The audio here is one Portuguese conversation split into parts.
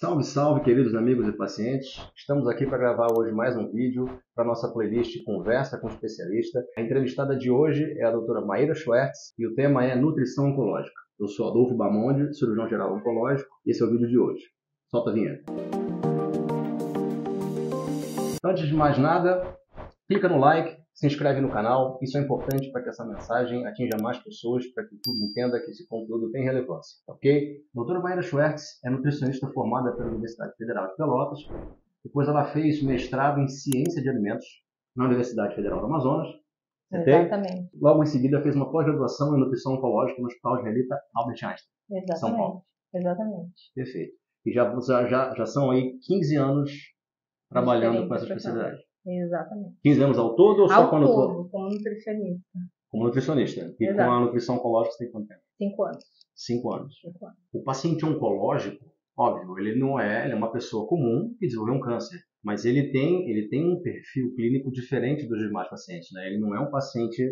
Salve, salve, queridos amigos e pacientes. Estamos aqui para gravar hoje mais um vídeo para nossa playlist Conversa com Especialista. A entrevistada de hoje é a doutora Maíra Schwertz e o tema é Nutrição Oncológica. Eu sou Adolfo Bamonde, cirurgião geral oncológico, e esse é o vídeo de hoje. Solta a vinheta. Antes de mais nada, clica no like, se inscreve no canal, isso é importante para que essa mensagem atinja mais pessoas, para que tudo entenda que esse conteúdo tem relevância, ok? Doutora Maíra Schwertz é nutricionista formada pela Universidade Federal de Pelotas, depois ela fez mestrado em Ciência de Alimentos na Universidade Federal do Amazonas, Exatamente. Logo em seguida fez uma pós-graduação em nutrição oncológica no Hospital Israelita Albert Einstein, Exatamente. São Paulo. Exatamente. Perfeito. E já, já, já são aí 15 anos trabalhando com essa especialidade. Exatamente. 15 anos ao todo ou só Ao quando todo, como nutricionista. como nutricionista? E Exato. com a nutrição oncológica você tem quanto tempo? Cinco anos. 5 anos. Cinco anos. O paciente oncológico, óbvio, ele não é, ele é uma pessoa comum que desenvolveu um câncer, mas ele tem, ele tem um perfil clínico diferente dos demais pacientes, né? Ele não é um paciente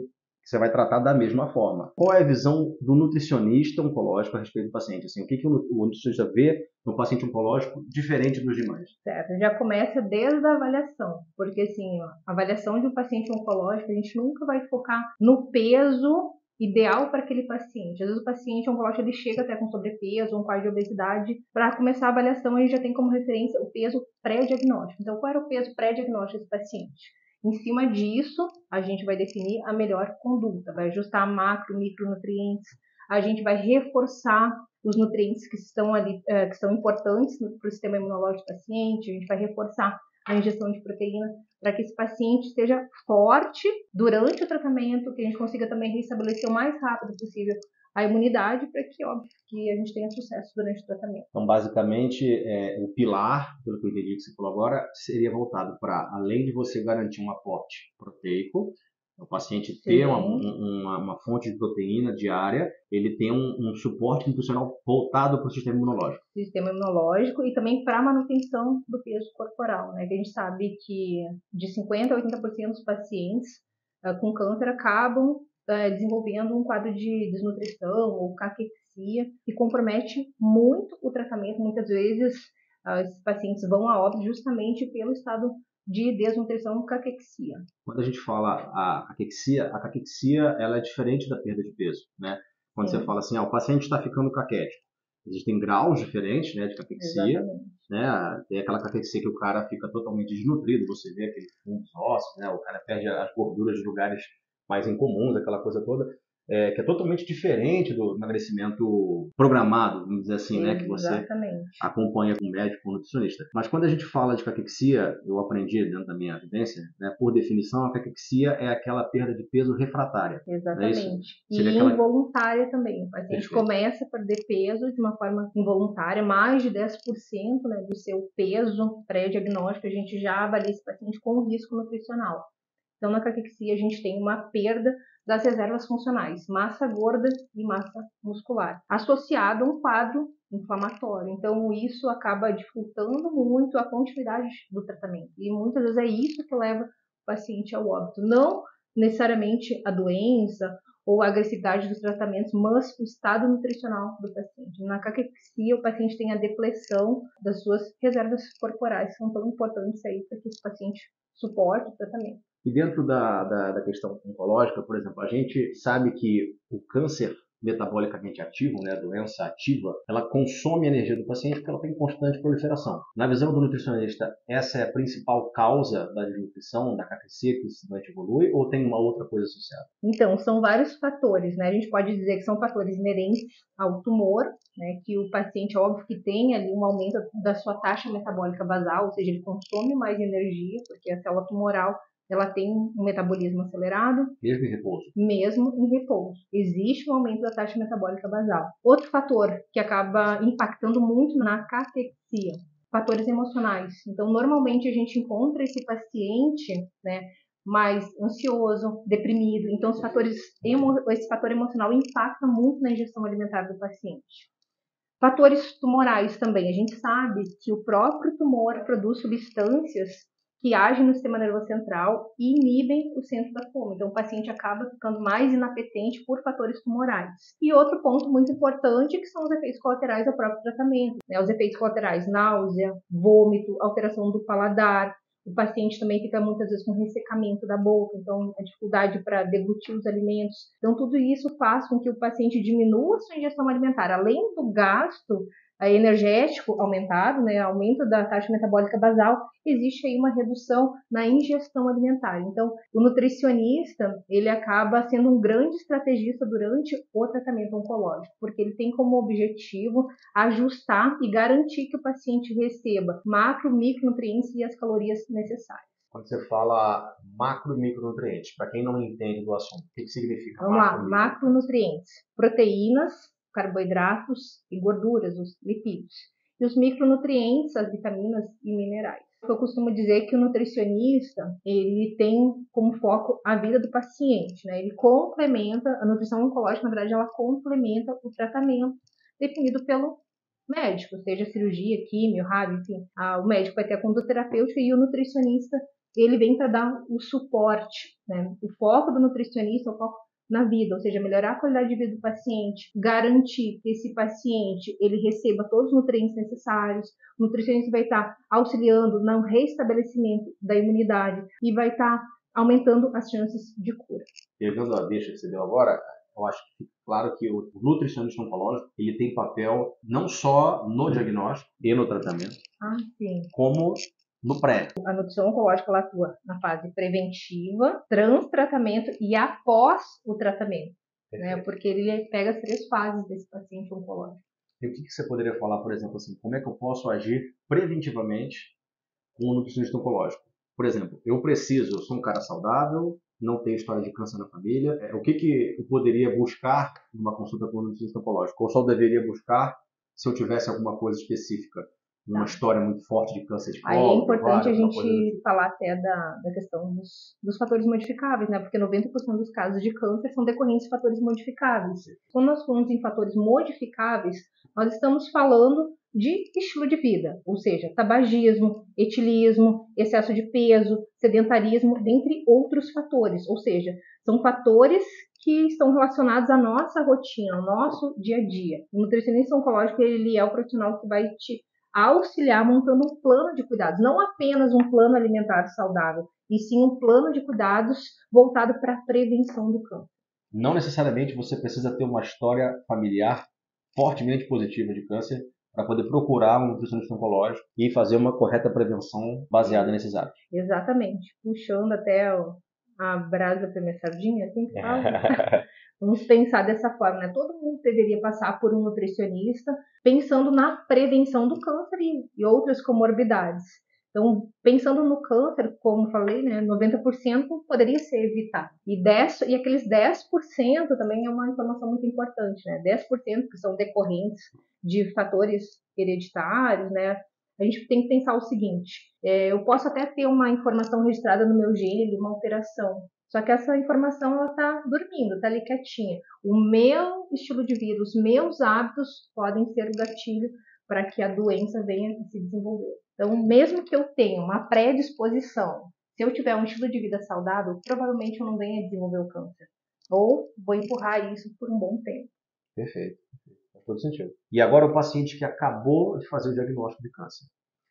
que você vai tratar da mesma forma. Qual é a visão do nutricionista oncológico a respeito do paciente? Assim, o que, que o nutricionista vê no paciente oncológico diferente dos demais? Certo. Já começa desde a avaliação. Porque, assim, a avaliação de um paciente oncológico, a gente nunca vai focar no peso ideal para aquele paciente. Às vezes o paciente oncológico ele chega até com sobrepeso, um quadro de obesidade. Para começar a avaliação, a gente já tem como referência o peso pré-diagnóstico. Então, qual era o peso pré-diagnóstico desse paciente? Em cima disso, a gente vai definir a melhor conduta, vai ajustar macro, micronutrientes, a gente vai reforçar os nutrientes que estão ali, eh, que são importantes para o sistema imunológico do paciente, a gente vai reforçar a ingestão de proteína para que esse paciente esteja forte durante o tratamento, que a gente consiga também restabelecer o mais rápido possível a imunidade para que, óbvio, que a gente tenha sucesso durante o tratamento. Então, basicamente, é, o pilar, pelo que eu entendi que você falou agora, seria voltado para, além de você garantir um aporte proteico, o paciente ter uma, um- uma, uma fonte de proteína diária, ele tem um, um suporte nutricional voltado para o sistema imunológico. sistema imunológico e também para a manutenção do peso corporal, né? A gente sabe que de 50 a 80% dos pacientes ah, com câncer acabam ah, desenvolvendo um quadro de desnutrição ou caquexia que compromete muito o tratamento. Muitas vezes ah, esses pacientes vão a óbito justamente pelo estado de desnutrição caquexia. Quando a gente fala a caquexia, a caquexia ela é diferente da perda de peso, né? Quando Sim. você fala assim, ah, o paciente está ficando caquético. Existem graus diferentes, né, de caquexia, Exatamente. né? Tem aquela caquexia que o cara fica totalmente desnutrido, você vê aquele fundo dos ossos, né? O cara perde as gorduras de lugares mais incomuns, aquela coisa toda, é, que é totalmente diferente do emagrecimento programado, vamos dizer assim, né? Que você Exatamente. acompanha com médico, com nutricionista. Mas quando a gente fala de caquexia, eu aprendi dentro da minha vivência, né? Por definição, a caquexia é aquela perda de peso refratária. Exatamente. E Seria aquela- involuntária também. O paciente começa a perder peso de uma forma involuntária, mais de 10% né, do seu peso pré-diagnóstico, a gente já avalia esse paciente com risco nutricional. Então, na caquexia, a gente tem uma perda das reservas funcionais, massa gorda e massa muscular, associado a um quadro inflamatório. Então, isso acaba dificultando muito a continuidade do tratamento. E muitas vezes é isso que leva o paciente ao óbito. Não necessariamente a doença ou a agressividade dos tratamentos, mas o estado nutricional do paciente. Na caquexia, o paciente tem a depressão das suas reservas corporais, que são tão importantes aí para que esse paciente suporte o tratamento. E dentro da, da, da questão oncológica, por exemplo, a gente sabe que o câncer metabolicamente ativo, né, a doença ativa, ela consome a energia do paciente porque ela tem constante proliferação. Na visão do nutricionista, essa é a principal causa da desnutrição, da caquexia que esse doente evolui, ou tem uma outra coisa associada? Então, são vários fatores, né? A gente pode dizer que são fatores inerentes ao tumor, né? Que o paciente, óbvio, que tem ali um aumento da sua taxa metabólica basal, ou seja, ele consome mais energia, porque a célula tumoral ela tem um metabolismo acelerado, Mesmo em repouso. mesmo em repouso. Existe um aumento da taxa metabólica basal. Outro fator que acaba impactando muito na caquexia, fatores emocionais. Então, normalmente a gente encontra esse paciente, né, mais ansioso, deprimido. Então, os fatores emo esse fator emocional impacta muito na ingestão alimentar do paciente. Fatores tumorais também. A gente sabe que o próprio tumor produz substâncias que agem no sistema nervoso central e inibem o centro da fome. Então, o paciente acaba ficando mais inapetente por fatores tumorais. E outro ponto muito importante que são os efeitos colaterais ao próprio tratamento. Né? Os efeitos colaterais, náusea, vômito, alteração do paladar, o paciente também fica muitas vezes com ressecamento da boca, então a dificuldade para deglutir os alimentos. Então tudo isso faz com que o paciente diminua a sua ingestão alimentar, além do gasto energético aumentado, né, aumento da taxa metabólica basal, existe aí uma redução na ingestão alimentar. Então, o nutricionista, ele acaba sendo um grande estrategista durante o tratamento oncológico, porque ele tem como objetivo ajustar e garantir que o paciente receba macro, micronutrientes e as calorias necessárias. Quando você fala macro e micronutrientes, para quem não entende do assunto, o que, que significa? Vamos macro, lá, macronutrientes, proteínas, carboidratos e gorduras, os lipídios. E os micronutrientes, as vitaminas e minerais. Eu costumo dizer que o nutricionista, ele tem como foco a vida do paciente, né? Ele complementa, a nutrição oncológica, na verdade, ela complementa o tratamento definido pelo médico, seja cirurgia, químio, rádio, enfim. Ah, o médico vai ter a conduta terapêutica e o nutricionista, ele vem para dar o suporte, né? O foco do nutricionista, o foco na vida, ou seja, melhorar a qualidade de vida do paciente, garantir que esse paciente ele receba todos os nutrientes necessários, o nutricionista vai estar auxiliando no restabelecimento da imunidade e vai estar aumentando as chances de cura. Pegando a deixa que você deu agora, eu acho que claro que o nutricionista oncológico ele tem papel não só no diagnóstico e no tratamento, ah, como no pré. A nutrição oncológica ela atua na fase preventiva, trans-tratamento e após o tratamento. Né? Porque ele pega as três fases desse paciente oncológico. E o que, que você poderia falar, por exemplo, assim, como é que eu posso agir preventivamente com o nutricionista oncológico? Por exemplo, eu preciso, eu sou um cara saudável, não tenho história de câncer na família, é, o que, que eu poderia buscar numa consulta com o nutricionista oncológico? Ou só deveria buscar se eu tivesse alguma coisa específica? Uma história muito forte de câncer de colo. Aí é importante a gente falar até da, da questão dos, dos fatores modificáveis, né? Porque 90% dos casos de câncer são decorrentes de fatores modificáveis. Quando nós falamos em fatores modificáveis, nós estamos falando de estilo de vida, ou seja, tabagismo, etilismo, excesso de peso, sedentarismo, dentre outros fatores. Ou seja, são fatores que estão relacionados à nossa rotina, ao nosso dia a dia. O nutricionista oncológico ele é o profissional que vai te auxiliar montando um plano de cuidados, não apenas um plano alimentar saudável, e sim um plano de cuidados voltado para a prevenção do câncer. Não necessariamente você precisa ter uma história familiar fortemente positiva de câncer para poder procurar um nutricionista oncológico e fazer uma correta prevenção baseada nesses hábitos. Exatamente. Puxando até a brasa sardinha, assim que fala. Vamos pensar dessa forma, né? Todo mundo deveria passar por um nutricionista pensando na prevenção do câncer e, e outras comorbidades. Então, pensando no câncer, como falei, né, 90% poderia ser evitado. E, 10, e aqueles 10% também é uma informação muito importante, né? 10% que são decorrentes de fatores hereditários, né? A gente tem que pensar o seguinte: é, eu posso até ter uma informação registrada no meu gene, uma alteração, só que essa informação ela está dormindo, está ali quietinha. O meu estilo de vida, os meus hábitos podem ser o gatilho para que a doença venha a se desenvolver. Então, mesmo que eu tenha uma predisposição, se eu tiver um estilo de vida saudável, provavelmente eu não venha a desenvolver o câncer. Ou vou empurrar isso por um bom tempo. Perfeito. Todo sentido. E agora o paciente que acabou de fazer o diagnóstico de câncer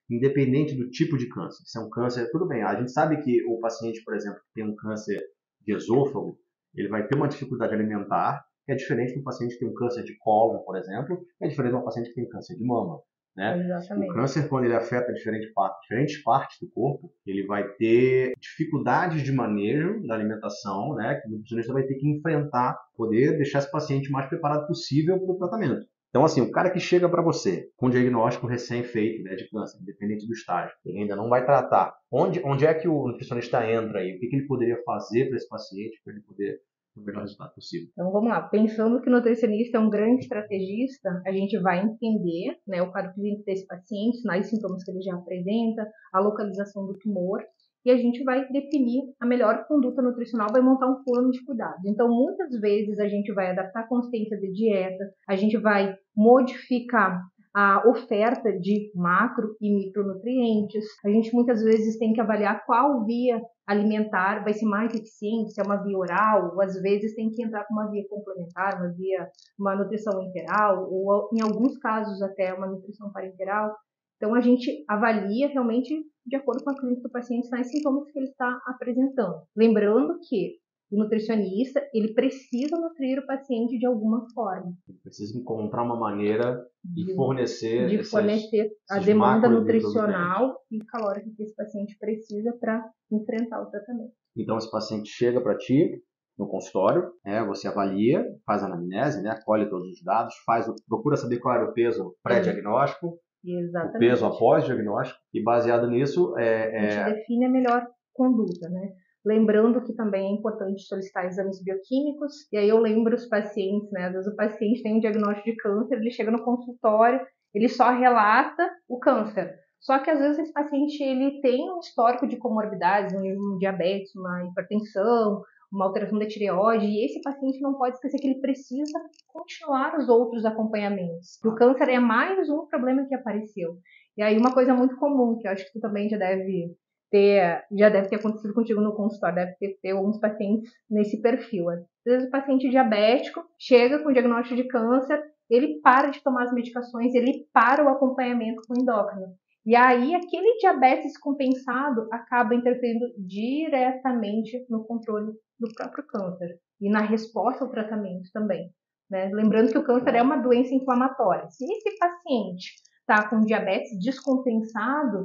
independente do tipo de câncer. Se é um câncer, tudo bem. A gente sabe que o paciente, por exemplo, que tem um câncer de esôfago, ele vai ter uma dificuldade alimentar, que é diferente do paciente que tem um câncer de colo, por exemplo, que é diferente de um paciente que tem câncer de mama. Né? Exatamente. O câncer, quando ele afeta diferentes partes, diferentes partes do corpo, ele vai ter dificuldades de manejo da alimentação, né? que o nutricionista vai ter que enfrentar, poder deixar esse paciente mais preparado possível para o tratamento. Então, assim, o cara que chega para você com diagnóstico recém-feito né, de câncer, independente do estágio, ele ainda não vai tratar. Onde, onde é que o nutricionista entra aí? O que, que ele poderia fazer para esse paciente para ele poder o melhor resultado possível? Então, vamos lá. Pensando que o nutricionista é um grande estrategista, a gente vai entender né, o quadro clínico desse paciente, e sintomas que ele já apresenta, a localização do tumor, e a gente vai definir a melhor conduta nutricional, vai montar um plano de cuidados. Então, muitas vezes a gente vai adaptar a consciência de dieta, a gente vai modificar a oferta de macro e micronutrientes. A gente muitas vezes tem que avaliar qual via alimentar vai ser mais eficiente, se é uma via oral, ou às vezes tem que entrar com uma via complementar, uma via, uma nutrição interal, ou em alguns casos até uma nutrição parenteral. Então a gente avalia realmente de acordo com a clínica do paciente, e sintomas que ele está apresentando. Lembrando que o nutricionista, ele precisa nutrir o paciente de alguma forma. Ele precisa encontrar uma maneira de, de fornecer, de fornecer a demanda nutricional e calórica que esse paciente precisa para enfrentar o tratamento. Então, esse paciente chega para ti no consultório, né, você avalia, faz a anamnese, né, colhe todos os dados, faz, procura saber qual era o peso pré-diagnóstico, o peso após diagnóstico, e baseado nisso... É, a gente é... define a melhor conduta, né? Lembrando que também é importante solicitar exames bioquímicos, e aí eu lembro os pacientes, né? Às vezes o paciente tem um diagnóstico de câncer, ele chega no consultório, ele só relata o câncer. Só que às vezes esse paciente ele tem um histórico de comorbidades, um diabetes, uma hipertensão, uma alteração da tireoide, e esse paciente não pode esquecer que ele precisa continuar os outros acompanhamentos. O câncer é mais um problema que apareceu. E aí uma coisa muito comum, que eu acho que tu também já deve ter, já deve ter acontecido contigo no consultório, deve ter, ter alguns pacientes nesse perfil. Às vezes o paciente diabético chega com diagnóstico de câncer, ele para de tomar as medicações, ele para o acompanhamento com endócrino. E aí aquele diabetes compensado acaba interferindo diretamente no controle do próprio câncer e na resposta ao tratamento também. Né? Lembrando que o câncer é uma doença inflamatória. Se esse paciente está com diabetes descompensado,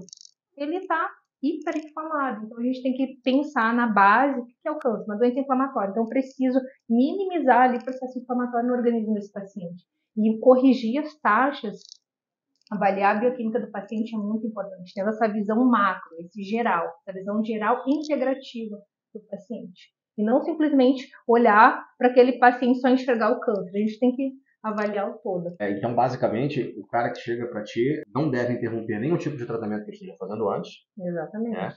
ele está hiperinflamado. Então a gente tem que pensar na base, o que é o câncer? Uma doença inflamatória. Então preciso minimizar ali o processo inflamatório no organismo desse paciente. E corrigir as taxas, avaliar a bioquímica do paciente é muito importante. Tendo essa visão macro, esse geral, essa visão geral integrativa do paciente. E não simplesmente olhar para aquele paciente só enxergar o câncer. A gente tem que avaliar o todo. É, então, basicamente, o cara que chega para ti não deve interromper nenhum tipo de tratamento que ele esteja fazendo antes. Exatamente. Né?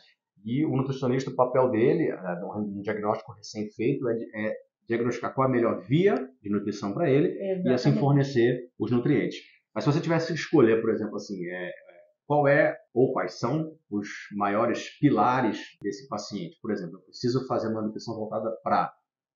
E o nutricionista, o papel dele, é, no diagnóstico recém-feito, é, é, diagnosticar qual a melhor via de nutrição para ele Exatamente. e assim fornecer os nutrientes. Mas se você tivesse que escolher, por exemplo, assim, é, é, qual é ou quais são os maiores pilares desse paciente? Por exemplo, eu preciso fazer uma nutrição voltada para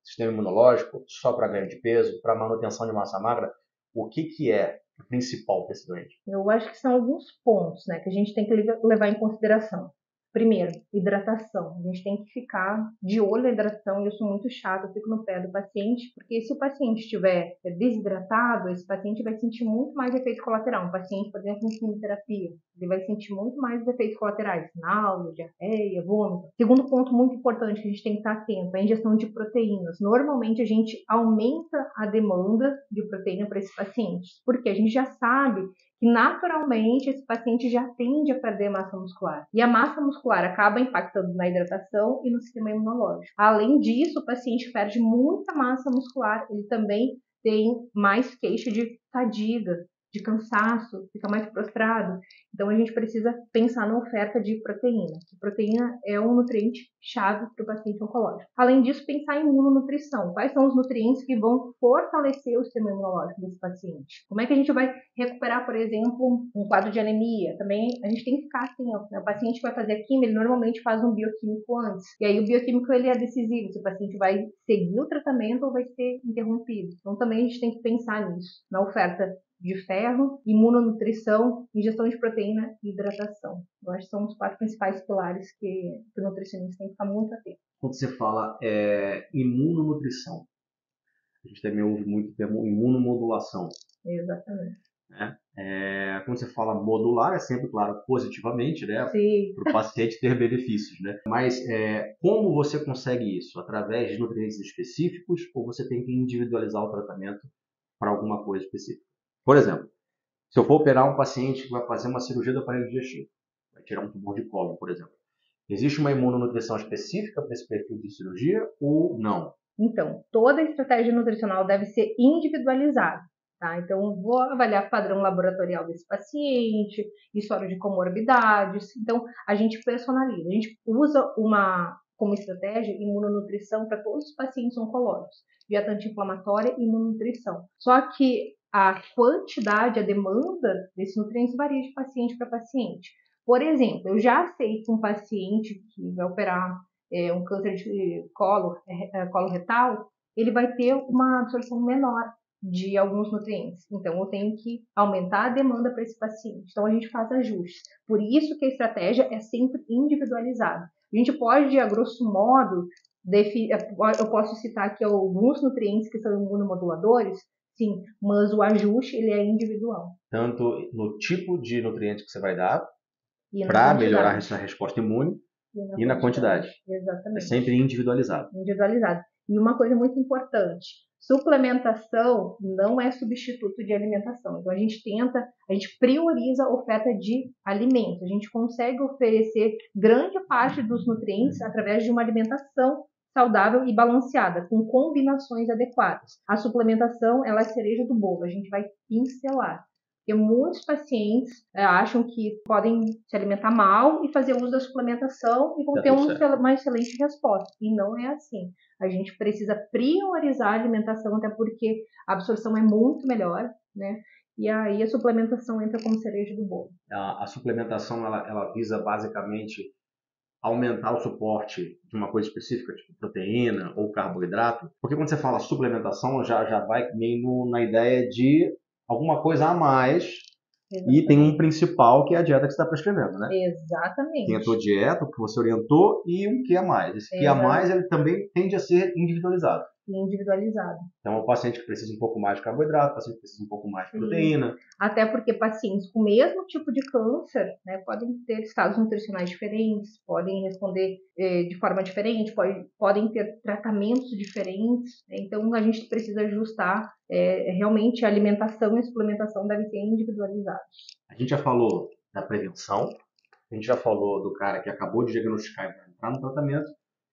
sistema imunológico, só para ganho de peso, para manutenção de massa magra, o que, que é o principal desse doente? Eu acho que são alguns pontos né, que a gente tem que levar em consideração. Primeiro, hidratação. A gente tem que ficar de olho na hidratação. Eu sou muito chata, eu fico no pé do paciente, porque se o paciente estiver desidratado, esse paciente vai sentir muito mais efeito colateral. Um paciente, por exemplo, em quimioterapia, ele vai sentir muito mais os efeitos colaterais, náusea, diarreia, vômito. Segundo ponto muito importante que a gente tem que estar atento, a ingestão de proteínas. Normalmente a gente aumenta a demanda de proteína para esses pacientes, porque a gente já sabe que naturalmente esse paciente já tende a perder massa muscular. E a massa muscular acaba impactando na hidratação e no sistema imunológico. Além disso, o paciente perde muita massa muscular, ele também tem mais queixa de fadiga, de cansaço, fica mais prostrado. Então a gente precisa pensar na oferta de proteína. A proteína é um nutriente chave para o paciente oncológico. Além disso, pensar em imunonutrição. Quais são os nutrientes que vão fortalecer o sistema imunológico desse paciente? Como é que a gente vai recuperar, por exemplo, um quadro de anemia? Também a gente tem que ficar atento. Né? O paciente que vai fazer a quimio, ele normalmente faz um bioquímico antes. E aí o bioquímico ele é decisivo se o paciente vai seguir o tratamento ou vai ser interrompido. Então também a gente tem que pensar nisso, na oferta de ferro, imunonutrição, ingestão de proteína e hidratação. Eu acho que são os quatro principais pilares que, o nutricionista tem que ficar muito atento. Quando você fala é, imunonutrição, a gente também ouve muito o termo imunomodulação. Exatamente. Né? É, quando você fala modular, é sempre, claro, positivamente, né? Para o paciente ter benefícios, né? Mas é, como você consegue isso? Através de nutrientes específicos ou você tem que individualizar o tratamento para alguma coisa específica? Por exemplo, se eu for operar um paciente que vai fazer uma cirurgia do aparelho digestivo, vai tirar um tumor de colo, por exemplo, existe uma imunonutrição específica para esse perfil de cirurgia ou não? Então, toda estratégia nutricional deve ser individualizada. Tá? Então, vou avaliar o padrão laboratorial desse paciente, história de comorbidades. Então, a gente personaliza. A gente usa uma como estratégia imunonutrição para todos os pacientes oncológicos, dieta anti-inflamatória e imunonutrição. Só que a quantidade, a demanda desses nutrientes varia de paciente para paciente. Por exemplo, eu já aceito um paciente que vai operar é, um câncer de colo, é, é, colo retal, ele vai ter uma absorção menor de alguns nutrientes. Então, eu tenho que aumentar a demanda para esse paciente. Então, a gente faz ajustes. Por isso que a estratégia é sempre individualizada. A gente pode, a grosso modo, eu posso citar aqui alguns nutrientes que são imunomoduladores, sim, mas o ajuste ele é individual. Tanto no tipo de nutriente que você vai dar, para melhorar essa resposta imune, e na, e na quantidade. quantidade. Exatamente. É sempre individualizado. Individualizado. E uma coisa muito importante, suplementação não é substituto de alimentação. Então a gente tenta, a gente prioriza a oferta de alimentos. A gente consegue oferecer grande parte dos nutrientes através de uma alimentação saudável e balanceada, com combinações adequadas. A suplementação ela é a cereja do bolo, a gente vai pincelar. Porque muitos pacientes é, acham que podem se alimentar mal e fazer uso da suplementação e vão tá ter um, uma excelente resposta. E não é assim. A gente precisa priorizar a alimentação, até porque a absorção é muito melhor, né? E aí a suplementação entra como cereja do bolo. A, a suplementação ela, ela visa basicamente aumentar o suporte de uma coisa específica, tipo proteína ou carboidrato? Porque quando você fala suplementação, já, já vai meio no, na ideia de alguma coisa a mais Exatamente. E tem um principal que é a dieta que você está prescrevendo, né? Exatamente. Tem a tua dieta, o que você orientou e um que a mais. Esse que a mais ele também tende a ser individualizado individualizado. Então, o paciente que precisa um pouco mais de carboidrato, o paciente que precisa um pouco mais de proteína. Até porque pacientes com o mesmo tipo de câncer né, podem ter estados nutricionais diferentes, podem responder eh, de forma diferente, pode, podem ter tratamentos diferentes. Né? Então, a gente precisa ajustar eh, realmente a alimentação e a suplementação devem ser individualizados. A gente já falou da prevenção, a gente já falou do cara que acabou de diagnosticar e vai entrar no tratamento,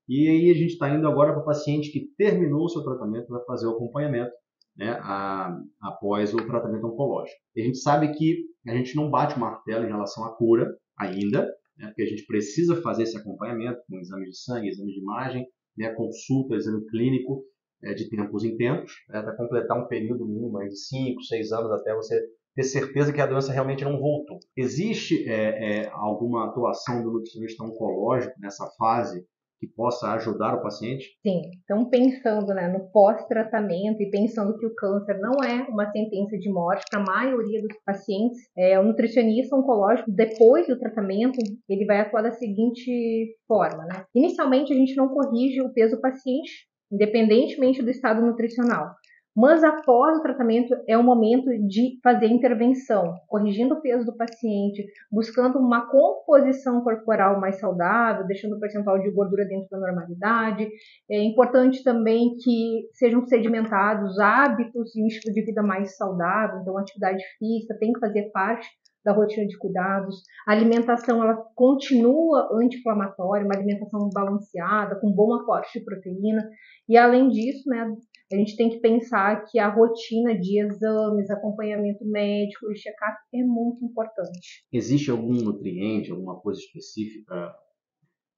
e aí a gente está indo agora para o paciente que terminou o seu tratamento, vai fazer o acompanhamento né, a, após o tratamento oncológico. E a gente sabe que a gente não bate o martelo em relação à cura ainda, né, porque a gente precisa fazer esse acompanhamento com exames de sangue, exames de imagem, né, consulta, exame clínico é, de tempos em tempos, né, para completar um período mínimo de 5, 6 anos até você ter certeza que a doença realmente não voltou. Existe é, é, alguma atuação do nutricionista oncológico nessa fase que possa ajudar o paciente? Sim, então pensando né, no pós-tratamento e pensando que o câncer não é uma sentença de morte para a maioria dos pacientes, é, o nutricionista oncológico, depois do tratamento, ele vai atuar da seguinte forma. Né? Inicialmente, a gente não corrige o peso do paciente, independentemente do estado nutricional. Mas após o tratamento é o momento de fazer intervenção, corrigindo o peso do paciente, buscando uma composição corporal mais saudável, deixando o percentual de gordura dentro da normalidade. É importante também que sejam sedimentados hábitos e um estilo de vida mais saudável, então atividade física tem que fazer parte da rotina de cuidados. A alimentação ela continua anti-inflamatória, uma alimentação balanceada, com bom aporte de proteína. E além disso, né, a gente tem que pensar que a rotina de exames, acompanhamento médico e check-up é muito importante. Existe algum nutriente, alguma coisa específica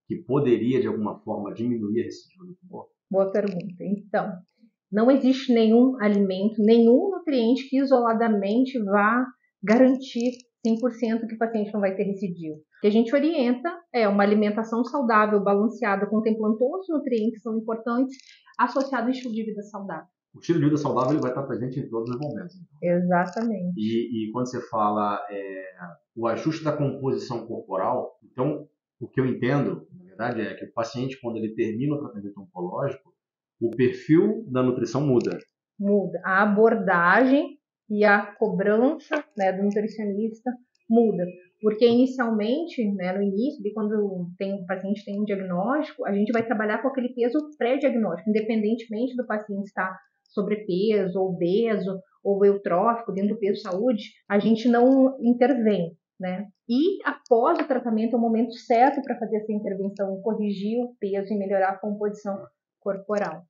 que poderia, de alguma forma, diminuir a recidiva do tumor? Boa pergunta. Então, não existe nenhum alimento, nenhum nutriente que isoladamente vá garantir 100% que o paciente não vai ter recidivo. O que a gente orienta é uma alimentação saudável, balanceada, contemplando todos os nutrientes que são importantes, associado ao estilo de vida saudável. O estilo de vida saudável ele vai estar presente em todos os momentos. Então. Exatamente. E, e, quando você fala é, o ajuste da composição corporal, então o que eu entendo, na verdade, é que o paciente, quando ele termina o tratamento oncológico, o perfil da nutrição muda. Muda. A abordagem e a cobrança né, do nutricionista muda. Porque inicialmente, né, no início, de quando tem, o paciente tem um diagnóstico, a gente vai trabalhar com aquele peso pré-diagnóstico, independentemente do paciente estar sobrepeso, obeso ou eutrófico, dentro do peso saúde, a gente não intervém. Né? E após o tratamento é o momento certo para fazer essa intervenção, corrigir o peso e melhorar a composição corporal.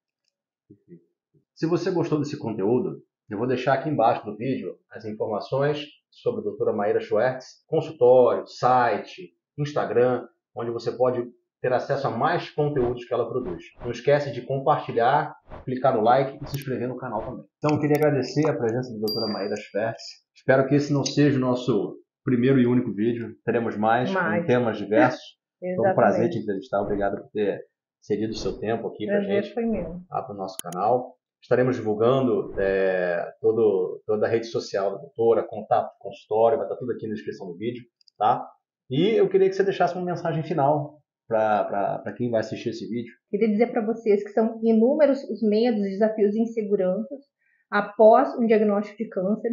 Se você gostou desse conteúdo, eu vou deixar aqui embaixo do vídeo as informações sobre a doutora Maíra Schwertz, consultório, site, Instagram, onde você pode ter acesso a mais conteúdos que ela produz. Não esquece de compartilhar, clicar no like e se inscrever no canal também. Então, eu queria agradecer a presença da doutora Maíra Schwertz. Espero que esse não seja o nosso primeiro e único vídeo. Teremos mais, mais. com temas diversos. Foi um prazer te entrevistar. Obrigado por ter cedido o seu tempo aqui para gente. Foi meu. Para o nosso canal. Estaremos divulgando é, todo, toda a rede social da doutora, contato consultório, vai estar tudo aqui na descrição do vídeo, tá? E eu queria que você deixasse uma mensagem final para quem vai assistir esse vídeo. Queria dizer para vocês que são inúmeros os medos, desafios e inseguranças após um diagnóstico de câncer.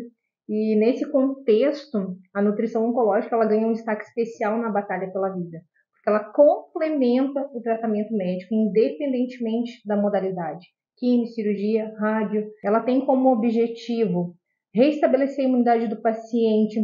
E nesse contexto, a nutrição oncológica ela ganha um destaque especial na batalha pela vida, porque ela complementa o tratamento médico independentemente da modalidade. Quimio, cirurgia, rádio, ela tem como objetivo restabelecer a imunidade do paciente,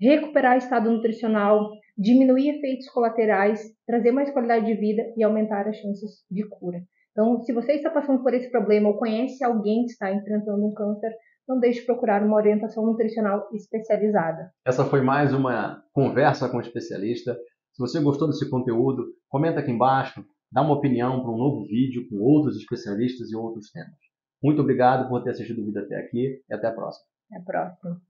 recuperar o estado nutricional, diminuir efeitos colaterais, trazer mais qualidade de vida e aumentar as chances de cura. Então, se você está passando por esse problema ou conhece alguém que está enfrentando um câncer, não deixe de procurar uma orientação nutricional especializada. Essa foi mais uma conversa com especialista. Se você gostou desse conteúdo, comenta aqui embaixo, dá uma opinião para um novo vídeo com outros especialistas e outros temas. Muito obrigado por ter assistido o vídeo até aqui e até a próxima. Até a próxima.